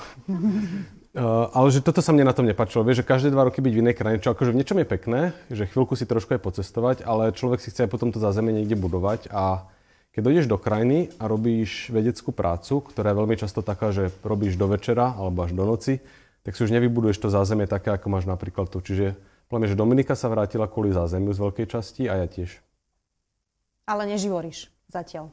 Uh, ale že toto sa mne na tom nepačilo. Vieš, že každé dva roky byť v inej krajine, čo akože v niečom je pekné, že chvíľku si trošku aj pocestovať, ale človek si chce aj potom to zázemie niekde budovať a keď dojdeš do krajiny a robíš vedeckú prácu, ktorá je veľmi často taká, že robíš do večera alebo až do noci, tak si už nevybuduješ to zázemie také, ako máš napríklad tu. Čiže poviem, že Dominika sa vrátila kvôli zázemiu z veľkej časti a ja tiež. Ale neživoríš zatiaľ.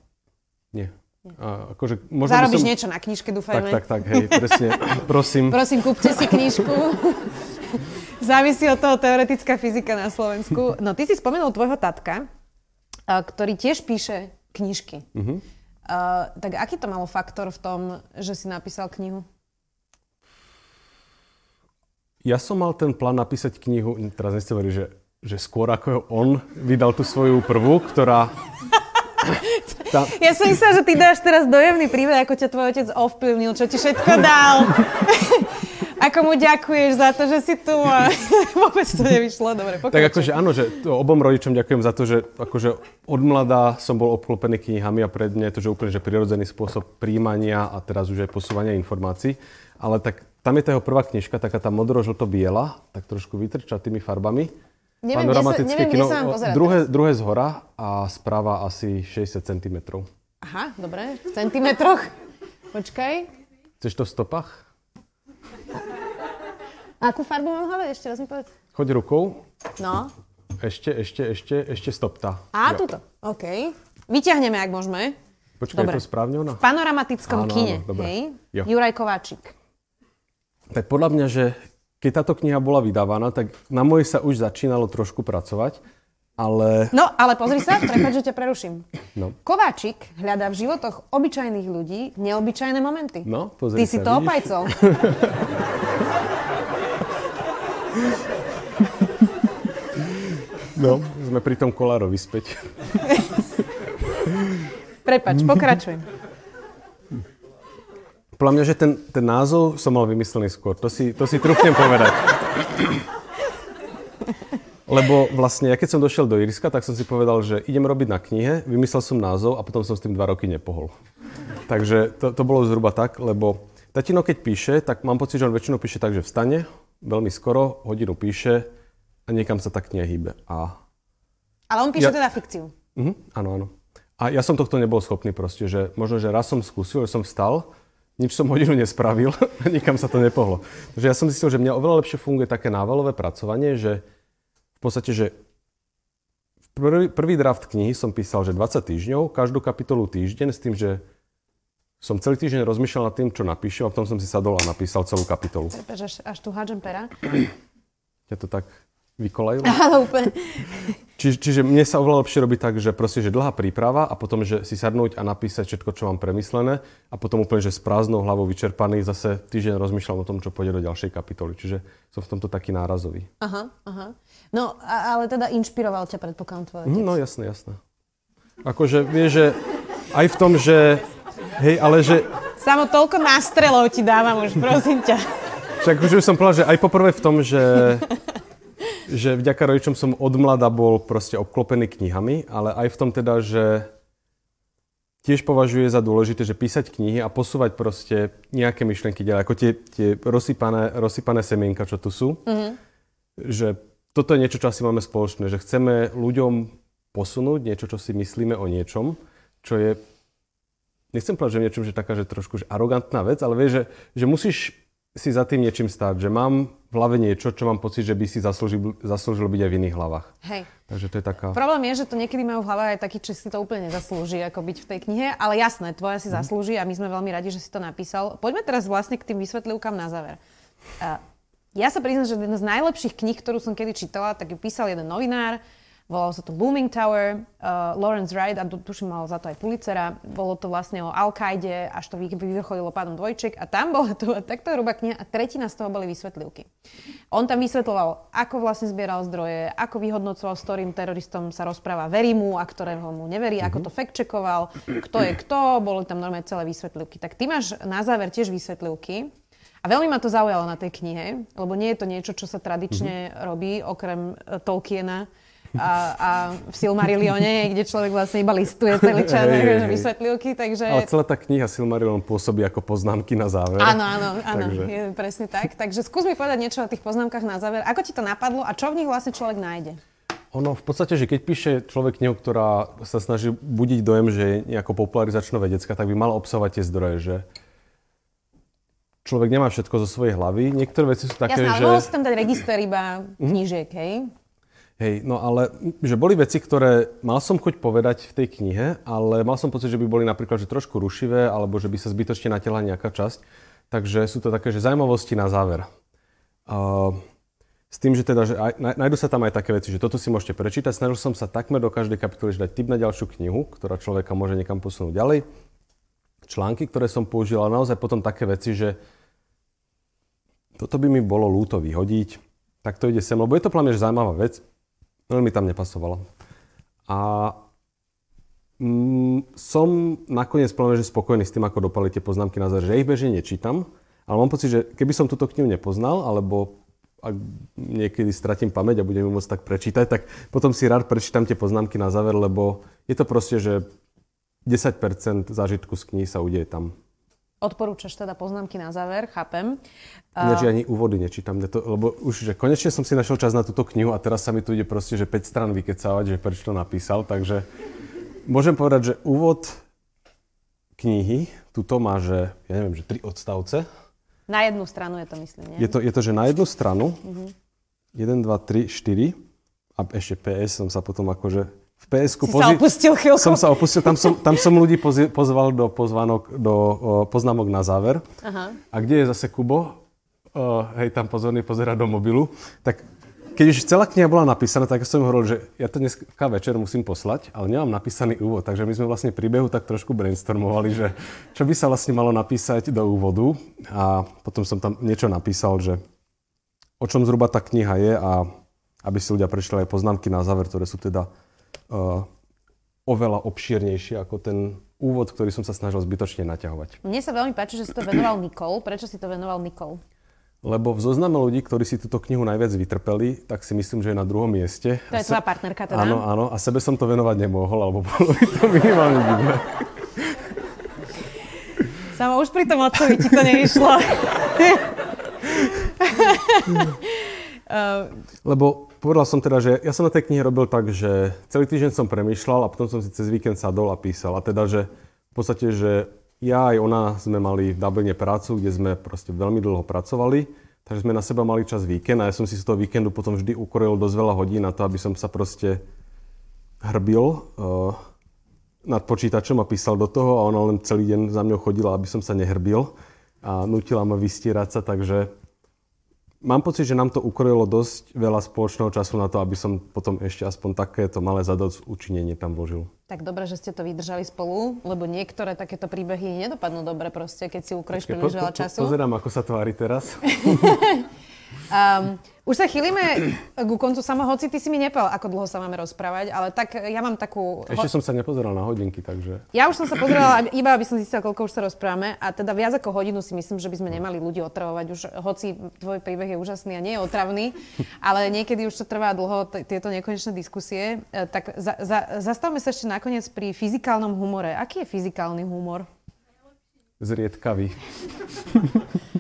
Nie. A akože, možno Zarobíš som... niečo na knižke, dúfajme. Tak, tak, tak, hej, presne. Prosím. Prosím, kúpte si knižku. Závisí od toho teoretická fyzika na Slovensku. No, ty si spomenul tvojho tatka, ktorý tiež píše knižky. Uh-huh. Uh, tak aký to malo faktor v tom, že si napísal knihu? Ja som mal ten plán napísať knihu, teraz nechcem veriť, že, že skôr ako on vydal tú svoju prvú, ktorá... Tá... Ja som myslela, že ty dáš teraz dojemný príbeh, ako ťa tvoj otec ovplyvnil, čo ti všetko dal. ako mu ďakuješ za to, že si tu a vôbec to nevyšlo. Dobre, pokračuj. Tak akože áno, že obom rodičom ďakujem za to, že akože od mladá som bol obklopený knihami a pred mňa je to že úplne že prirodzený spôsob príjmania a teraz už aj posúvania informácií. Ale tak tam je tá jeho prvá knižka, taká tá modro-žlto-biela, tak trošku vytrča tými farbami. Neviem, Panoramatické neviem, kino, sa mám druhé, druhé z hora a správa asi 60 cm. Aha, dobre, v centimetroch. Počkaj. Chceš to v stopách? A akú farbu mám hľadať? Ešte raz mi povedz. Choď rukou. No. Ešte, ešte, ešte, ešte stopta. A, jo. tuto. OK. Vyťahneme, ak môžeme. Počkaj, dobre. je to správne ona? V panoramatickom áno, kine, áno, dobre. hej? Jo. Juraj Kováčik. Tak podľa mňa, že keď táto kniha bola vydávaná, tak na mojej sa už začínalo trošku pracovať, ale... No, ale pozri sa, prepáč, že ťa preruším. No. Kováčik hľadá v životoch obyčajných ľudí neobyčajné momenty. No, pozri Ty sa, si to opajcol. No, sme pri tom Kolárovi späť. Prepač, pokračujem podľa mňa, že ten, ten názov som mal vymyslený skôr. To si, to si trúfnem povedať. Lebo vlastne, ja keď som došiel do Iriska, tak som si povedal, že idem robiť na knihe, vymyslel som názov a potom som s tým dva roky nepohol. Takže to, to bolo zhruba tak, lebo tatino keď píše, tak mám pocit, že on väčšinou píše tak, že vstane, veľmi skoro, hodinu píše a niekam sa tak nehýbe. A... Ale on píše ja... teda fikciu. Uh-huh, áno, áno. A ja som tohto nebol schopný proste, že možno, že raz som skúsil, že som vstal, nič som hodinu nespravil nikam sa to nepohlo. Takže ja som zistil, že mňa oveľa lepšie funguje také návalové pracovanie, že v podstate, že prvý, prvý draft knihy som písal, že 20 týždňov, každú kapitolu týždeň s tým, že som celý týždeň rozmýšľal nad tým, čo napíšem a potom som si sadol a napísal celú kapitolu. Až, až tu hádžem pera. Ja to tak vykolajilo. Áno, úplne. Či, čiže mne sa oveľa lepšie robí tak, že proste, že dlhá príprava a potom, že si sadnúť a napísať všetko, čo mám premyslené a potom úplne, že s prázdnou hlavou vyčerpaný zase týždeň rozmýšľam o tom, čo pôjde do ďalšej kapitoly. Čiže som v tomto taký nárazový. Aha, aha. No, ale teda inšpiroval ťa, predpokladám, tvoj otec. No, jasné, jasné. Akože, vieš, že aj v tom, že... Hej, ale že... Samo toľko nástrelov ti dávam už, prosím ťa. Však už som povedal, že aj poprvé v tom, že že vďaka rodičom som od mlada bol proste obklopený knihami, ale aj v tom teda, že tiež považuje za dôležité, že písať knihy a posúvať proste nejaké myšlienky ďalej, ako tie, tie rozsypané, rozsypané semienka, čo tu sú. Mm-hmm. Že toto je niečo, čo asi máme spoločné, že chceme ľuďom posunúť niečo, čo si myslíme o niečom, čo je, nechcem povedať, že v niečom, že taká, že trošku že arogantná vec, ale vieš, že, že musíš si za tým niečím stáť, že mám v hlave niečo, čo mám pocit, že by si zaslúžil, zaslúžil byť aj v iných hlavách. Hej. Takže to je taká... Problém je, že to niekedy majú v hlave aj taký, či si to úplne nezaslúži, ako byť v tej knihe, ale jasné, tvoja si mm. zaslúži a my sme veľmi radi, že si to napísal. Poďme teraz vlastne k tým vysvetlivkám na záver. Uh, ja sa priznám, že jedna z najlepších kníh, ktorú som kedy čítala, tak ju písal jeden novinár, Volalo sa to Looming Tower, uh, Lawrence Wright, a tuším mal za to aj Pulitzera. Bolo to vlastne o Al-Kaide, až to vyvrcholilo pádom dvojček. A tam bola to takto hruba kniha a tretina z toho boli vysvetlivky. On tam vysvetloval, ako vlastne zbieral zdroje, ako vyhodnocoval, s ktorým teroristom sa rozpráva, verí mu a ktorého mu neverí, mm-hmm. ako mhm. to fact checkoval, kto je kto, boli tam normálne celé vysvetlivky. Tak ty máš na záver tiež vysvetlivky. A veľmi ma to zaujalo na tej knihe, lebo nie je to niečo, čo sa tradične mm-hmm. robí, okrem Tolkiena, a, a v Silmarillione, kde človek vlastne iba listuje celý čas hey, hey, vysvetlivky, takže... Ale celá tá kniha Silmarillion pôsobí ako poznámky na záver. Áno, áno, áno, takže... je presne tak. Takže skús mi povedať niečo o tých poznámkach na záver. Ako ti to napadlo a čo v nich vlastne človek nájde? Ono v podstate, že keď píše človek knihu, ktorá sa snaží budiť dojem, že je nejako popularizačno vedecká, tak by mal obsahovať tie zdroje, že človek nemá všetko zo svojej hlavy. Niektoré veci sú také, Jasná, že... Jasné, tam dať register iba mhm. knížiek, hej? Hej, no ale že boli veci, ktoré mal som chuť povedať v tej knihe, ale mal som pocit, že by boli napríklad že trošku rušivé, alebo že by sa zbytočne natiahla nejaká časť. Takže sú to také, že zaujímavosti na záver. Uh, s tým, že teda, že aj, nájdu sa tam aj také veci, že toto si môžete prečítať. Snažil som sa takmer do každej kapitoly dať tip na ďalšiu knihu, ktorá človeka môže niekam posunúť ďalej. Články, ktoré som použil, ale naozaj potom také veci, že toto by mi bolo lúto vyhodiť, tak to ide sem, lebo je to plne zaujímavá vec, veľmi tam nepasovala. A mm, som nakoniec plne, že spokojný s tým, ako dopali tie poznámky na záver, že ich bežne nečítam, ale mám pocit, že keby som túto knihu nepoznal, alebo ak niekedy stratím pamäť a budem ju môcť tak prečítať, tak potom si rád prečítam tie poznámky na záver, lebo je to proste, že 10% zážitku z knihy sa udeje tam. Odporúčaš teda poznámky na záver, chápem. Že ani úvody nečítam, to, lebo už, že konečne som si našiel čas na túto knihu a teraz sa mi tu ide proste, že 5 stran vykecávať, že prečo to napísal, takže môžem povedať, že úvod knihy, tuto má, že, ja neviem, že 3 odstavce, na jednu stranu je to, myslím, nie? Je to, je to že na jednu stranu, uh-huh. 1, 2, 3, 4 a ešte PS som sa potom akože v PSku si pozi- sa opustil chvíľku. Som sa opustil, tam som, tam som ľudí pozval do pozvánok, do poznámok na záver. Aha. A kde je zase Kubo? O, hej, tam pozorne pozera do mobilu. Tak keď už celá kniha bola napísaná, tak som hovoril, že ja to dneska večer musím poslať, ale nemám napísaný úvod, takže my sme vlastne príbehu tak trošku brainstormovali, že čo by sa vlastne malo napísať do úvodu a potom som tam niečo napísal, že o čom zhruba tá kniha je a aby si ľudia prečítali aj poznámky na záver, ktoré sú teda uh, oveľa obšírnejšie ako ten úvod, ktorý som sa snažil zbytočne naťahovať. Mne sa veľmi páči, že si to venoval Nikol. Prečo si to venoval Nikol? Lebo v zozname ľudí, ktorí si túto knihu najviac vytrpeli, tak si myslím, že je na druhom mieste. To je tvoja partnerka teda? Áno, áno. A sebe som to venovať nemohol, alebo bolo by to minimálne divné. Samo už pri tom otcovi ti to nevyšlo. Lebo povedal som teda, že ja som na tej knihe robil tak, že celý týždeň som premýšľal a potom som si cez víkend sadol a písal. A teda, že v podstate, že ja aj ona sme mali v Dubline prácu, kde sme proste veľmi dlho pracovali, takže sme na seba mali čas víkend a ja som si z toho víkendu potom vždy ukoril dosť veľa hodín na to, aby som sa proste hrbil uh, nad počítačom a písal do toho a ona len celý deň za mňou chodila, aby som sa nehrbil a nutila ma vystierať sa, takže mám pocit, že nám to ukrojilo dosť veľa spoločného času na to, aby som potom ešte aspoň takéto malé zadoc učinenie tam vložil. Tak dobre, že ste to vydržali spolu, lebo niektoré takéto príbehy nedopadnú dobre proste, keď si ukrojíš príliš veľa času. Pozerám, ako sa tvári teraz. um, už sa chýlime ku koncu sama, hoci ty si mi nepal, ako dlho sa máme rozprávať, ale tak ja mám takú... Ešte som sa nepozeral na hodinky, takže... Ja už som sa pozerala, iba aby som zistila, koľko už sa rozprávame a teda viac ako hodinu si myslím, že by sme nemali ľudí otravovať už, hoci tvoj príbeh je úžasný a nie je otravný, ale niekedy už to trvá dlho, t- tieto nekonečné diskusie. E, tak za, za, zastavme sa ešte nakoniec pri fyzikálnom humore. Aký je fyzikálny humor? Zriedkavý.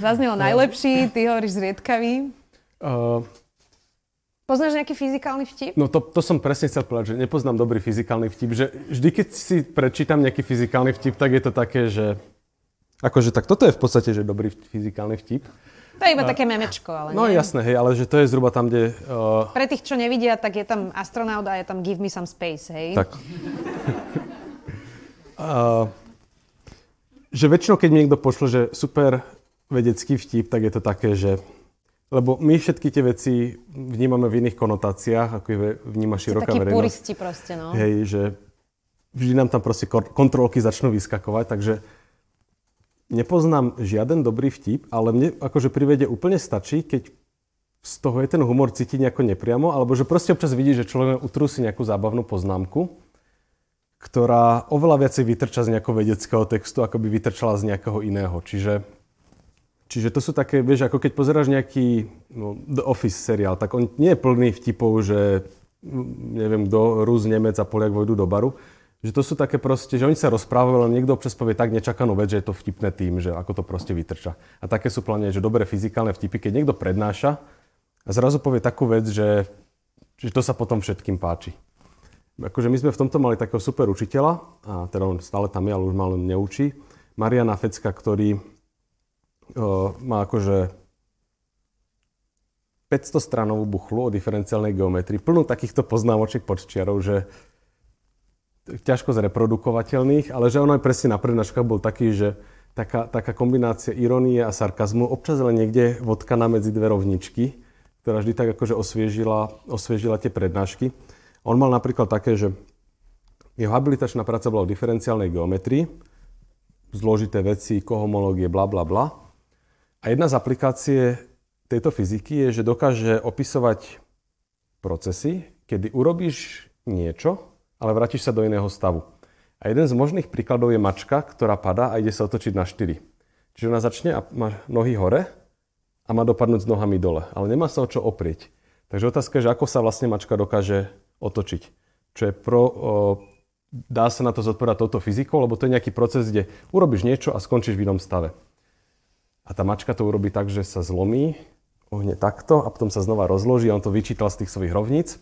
Zaznelo najlepší, ty hovoríš zriedkavý. Uh, Poznáš nejaký fyzikálny vtip? No to, to som presne chcel povedať, že nepoznám dobrý fyzikálny vtip, že vždy, keď si prečítam nejaký fyzikálny vtip, tak je to také, že akože tak toto je v podstate, že dobrý fyzikálny vtip. To je iba také memečko, ale No nie? jasné, hej, ale že to je zhruba tam, kde... Uh... Pre tých, čo nevidia, tak je tam astronaut a je tam give me some space, hej? Tak. uh, že väčšinou, keď mi niekto pošle, že super vedecký vtip, tak je to také, že lebo my všetky tie veci vnímame v iných konotáciách, ako je vníma široká verejnosť. Puristi proste, no. Hej, že vždy nám tam proste kontrolky začnú vyskakovať, takže nepoznám žiaden dobrý vtip, ale mne akože pri vede úplne stačí, keď z toho je ten humor cítiť nejako nepriamo, alebo že proste občas vidí, že človek utrúsi nejakú zábavnú poznámku, ktorá oveľa viacej vytrča z nejakého vedeckého textu, ako by vytrčala z nejakého iného. Čiže Čiže to sú také, vieš, ako keď pozeráš nejaký no, The Office seriál, tak on nie je plný vtipov, že neviem kto, Rus, Nemec a Poliak vojdu do baru. Že to sú také proste, že oni sa rozprávajú, ale niekto občas povie tak nečakanú vec, že je to vtipné tým, že ako to proste vytrča. A také sú plne, že dobré fyzikálne vtipy, keď niekto prednáša a zrazu povie takú vec, že, že to sa potom všetkým páči. Akože my sme v tomto mali takého super učiteľa, a teda on stále tam je, ale už malo neučí, Mariana Fecka, ktorý má akože 500 stranovú buchlu o diferenciálnej geometrii, plnú takýchto poznámočiek podčiarov, že ťažko zreprodukovateľných, ale že on aj presne na prednáškach bol taký, že taká, taká kombinácia ironie a sarkazmu, občas len niekde vodkaná medzi dve rovničky, ktorá vždy tak akože osviežila, osviežila tie prednášky. On mal napríklad také, že jeho habilitačná práca bola o diferenciálnej geometrii, zložité veci, kohomológie, bla bla bla. A jedna z aplikácie tejto fyziky je, že dokáže opisovať procesy, kedy urobíš niečo, ale vrátiš sa do iného stavu. A jeden z možných príkladov je mačka, ktorá padá a ide sa otočiť na 4. Čiže ona začne a má nohy hore a má dopadnúť s nohami dole, ale nemá sa o čo oprieť. Takže otázka je, že ako sa vlastne mačka dokáže otočiť. Čo je pro, o, dá sa na to zodpovedať touto fyzikou, lebo to je nejaký proces, kde urobíš niečo a skončíš v inom stave. A tá mačka to urobí tak, že sa zlomí, ohne takto a potom sa znova rozloží a on to vyčítal z tých svojich rovníc.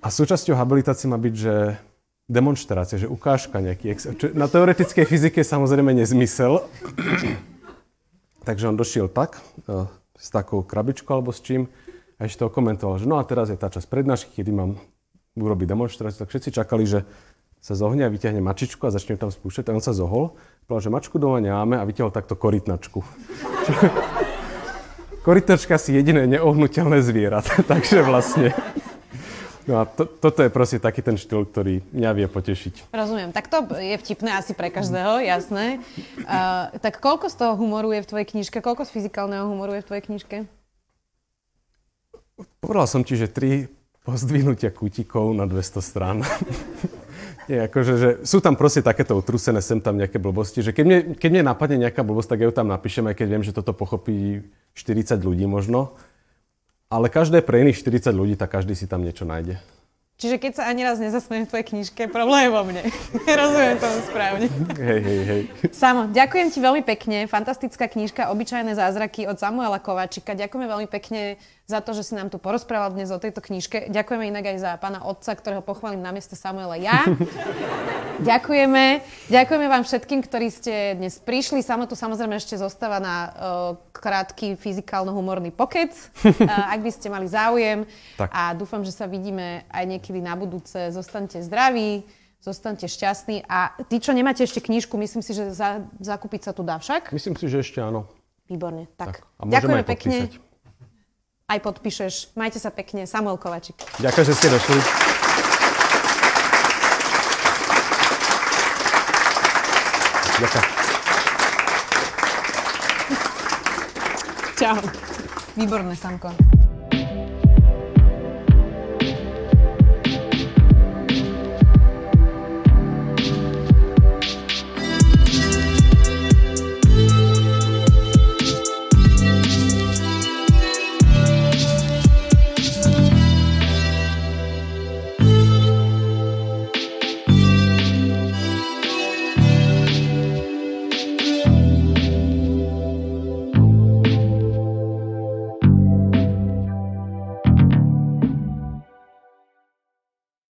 A súčasťou habilitácie má byť, že demonstrácia, že ukážka nejaký ex- čo Na teoretickej fyzike samozrejme nezmysel. Takže on došiel tak, e, s takou krabičkou alebo s čím, a ešte to komentoval, že no a teraz je tá časť prednášky, kedy mám urobiť demonstráciu, tak všetci čakali, že sa zohne a vyťahne mačičku a začne tam spúšťať. A on sa zohol, povedal, že mačku doma nemáme a vyťahol takto korytnačku. Korytnačka si jediné neohnutelné zvierat, takže vlastne No a to, toto je proste taký ten štýl, ktorý mňa vie potešiť. Rozumiem. Tak to je vtipné asi pre každého, jasné. Uh, tak koľko z toho humoru je v tvojej knižke? Koľko z fyzikálneho humoru je v tvojej knižke? Povedal som ti, že tri pozdvihnutia kútikov na 200 strán. Nie, akože, že sú tam proste takéto utrusené, sem tam nejaké blbosti, že keď mne, keď mne napadne nejaká blbosť, tak ja ju tam napíšem, aj keď viem, že toto pochopí 40 ľudí možno. Ale každé pre iných 40 ľudí, tak každý si tam niečo nájde. Čiže keď sa ani raz nezasmejem v tvojej knižke, problém je vo mne. Rozumiem tomu správne. Hej, hej, hej. Samo, ďakujem ti veľmi pekne. Fantastická knižka Obyčajné zázraky od Samuela Kováčika. Ďakujeme veľmi pekne za to, že si nám tu porozprával dnes o tejto knižke. Ďakujeme inak aj za pána otca, ktorého pochválim na mieste Samuela ja. Ďakujeme. Ďakujeme vám všetkým, ktorí ste dnes prišli. Samo tu samozrejme ešte zostáva na uh, krátky fyzikálno-humorný pokec, uh, ak by ste mali záujem. Tak. A dúfam, že sa vidíme aj niekedy na budúce. Zostaňte zdraví, zostaňte šťastní. A tí, čo nemáte ešte knižku, myslím si, že za, zakúpiť sa tu dá však? Myslím si, že ešte áno. Výborne. Tak, tak. A ďakujeme pekne. Podpísať aj podpíšeš. Majte sa pekne. Samuel Kovačik. Ďakujem, že ste došli. Ďakujem. Čau. Výborné, Samko.